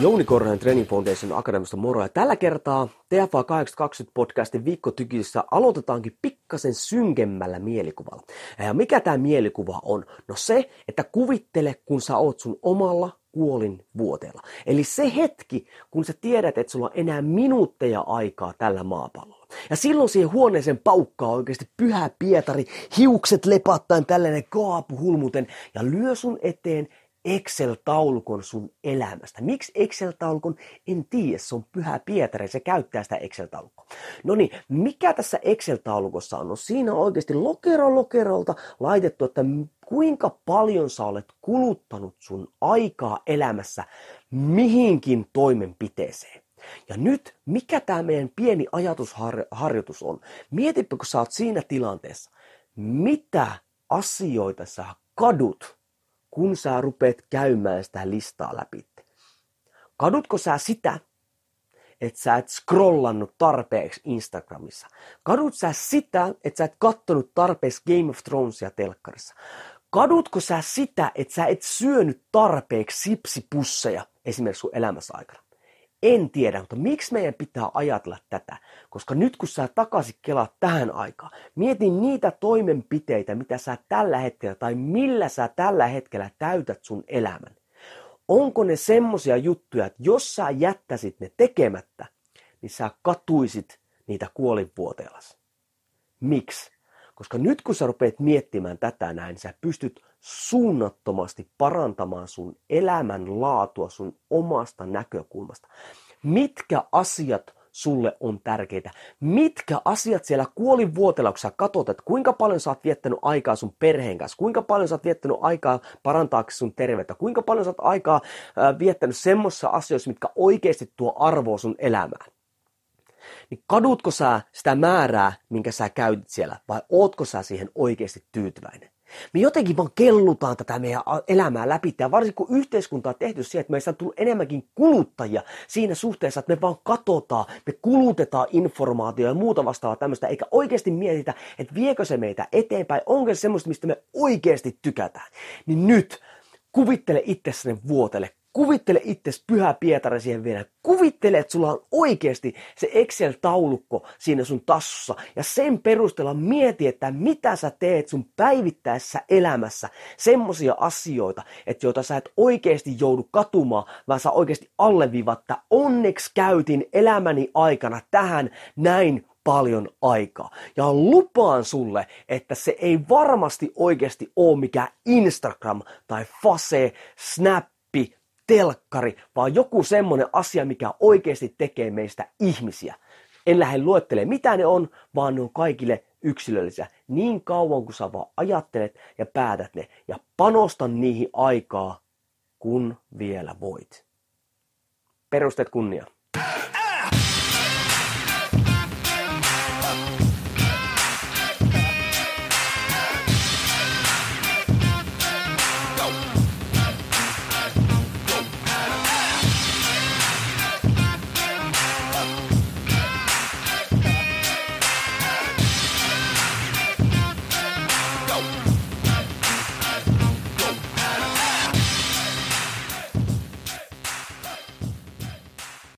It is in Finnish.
Jouni Korhonen Training Foundation Akademista moro. Ja tällä kertaa TFA 820 podcastin viikkotykissä aloitetaankin pikkasen synkemmällä mielikuvalla. Ja mikä tämä mielikuva on? No se, että kuvittele, kun sä oot sun omalla kuolin vuoteella. Eli se hetki, kun sä tiedät, että sulla on enää minuutteja aikaa tällä maapallolla. Ja silloin siihen huoneeseen paukkaa oikeasti pyhä Pietari, hiukset lepattaen tällainen kaapu hulmuten ja lyö sun eteen Excel-taulukon sun elämästä. Miksi Excel-taulukon? En tiedä, se on pyhä Pietari, se käyttää sitä Excel-taulukkoa. No niin, mikä tässä Excel-taulukossa on? No siinä on oikeasti lokero lokerolta laitettu, että kuinka paljon sä olet kuluttanut sun aikaa elämässä mihinkin toimenpiteeseen. Ja nyt, mikä tämä meidän pieni ajatusharjoitus on? Mietipä, kun sä oot siinä tilanteessa, mitä asioita sä kadut kun sä rupeat käymään sitä listaa läpi. Kadutko sä sitä, että sä et scrollannut tarpeeksi Instagramissa? Kadut sä sitä, että sä et kattonut tarpeeksi Game of Thronesia telkkarissa? Kadutko sä sitä, että sä et syönyt tarpeeksi sipsipusseja esimerkiksi sun elämässä aikana? En tiedä, mutta miksi meidän pitää ajatella tätä? Koska nyt kun sä takaisin kelaat tähän aikaan, mieti niitä toimenpiteitä, mitä sä tällä hetkellä tai millä sä tällä hetkellä täytät sun elämän. Onko ne semmosia juttuja, että jos sä jättäisit ne tekemättä, niin sä katuisit niitä kuolinvuoteelasi. Miksi? Koska nyt kun sä rupeat miettimään tätä näin, sä pystyt suunnattomasti parantamaan sun elämän laatua sun omasta näkökulmasta. Mitkä asiat sulle on tärkeitä. Mitkä asiat siellä kuolinvuotella, kun sä katsot, että kuinka paljon sä oot viettänyt aikaa sun perheen kanssa, kuinka paljon sä oot viettänyt aikaa parantaaksesi sun terveyttä, kuinka paljon sä oot aikaa äh, viettänyt semmoisissa asioissa, mitkä oikeasti tuo arvoa sun elämään niin kadutko sä sitä määrää, minkä sä käytit siellä, vai ootko sä siihen oikeasti tyytyväinen? Me jotenkin vaan kellutaan tätä meidän elämää läpi, ja varsinkin kun yhteiskunta on tehty siihen, että meistä on tullut enemmänkin kuluttajia siinä suhteessa, että me vaan katsotaan, me kulutetaan informaatiota ja muuta vastaavaa tämmöistä, eikä oikeasti mietitä, että viekö se meitä eteenpäin, onko se semmoista, mistä me oikeasti tykätään. Niin nyt kuvittele itsessäni vuotelle Kuvittele itse pyhä Pietari siihen vielä. Kuvittele, että sulla on oikeasti se Excel-taulukko siinä sun tassussa. Ja sen perusteella mieti, että mitä sä teet sun päivittäisessä elämässä. Semmosia asioita, että joita sä et oikeasti joudu katumaan, vaan sä oikeasti alleviivatta. Onneksi käytin elämäni aikana tähän näin paljon aikaa. Ja lupaan sulle, että se ei varmasti oikeasti ole mikään Instagram tai Fase, Snap telkkari, vaan joku semmoinen asia, mikä oikeasti tekee meistä ihmisiä. En lähde luettelemaan, mitä ne on, vaan ne on kaikille yksilöllisiä. Niin kauan kuin sä vaan ajattelet ja päätät ne. Ja panosta niihin aikaa, kun vielä voit. Perusteet kunnia. out.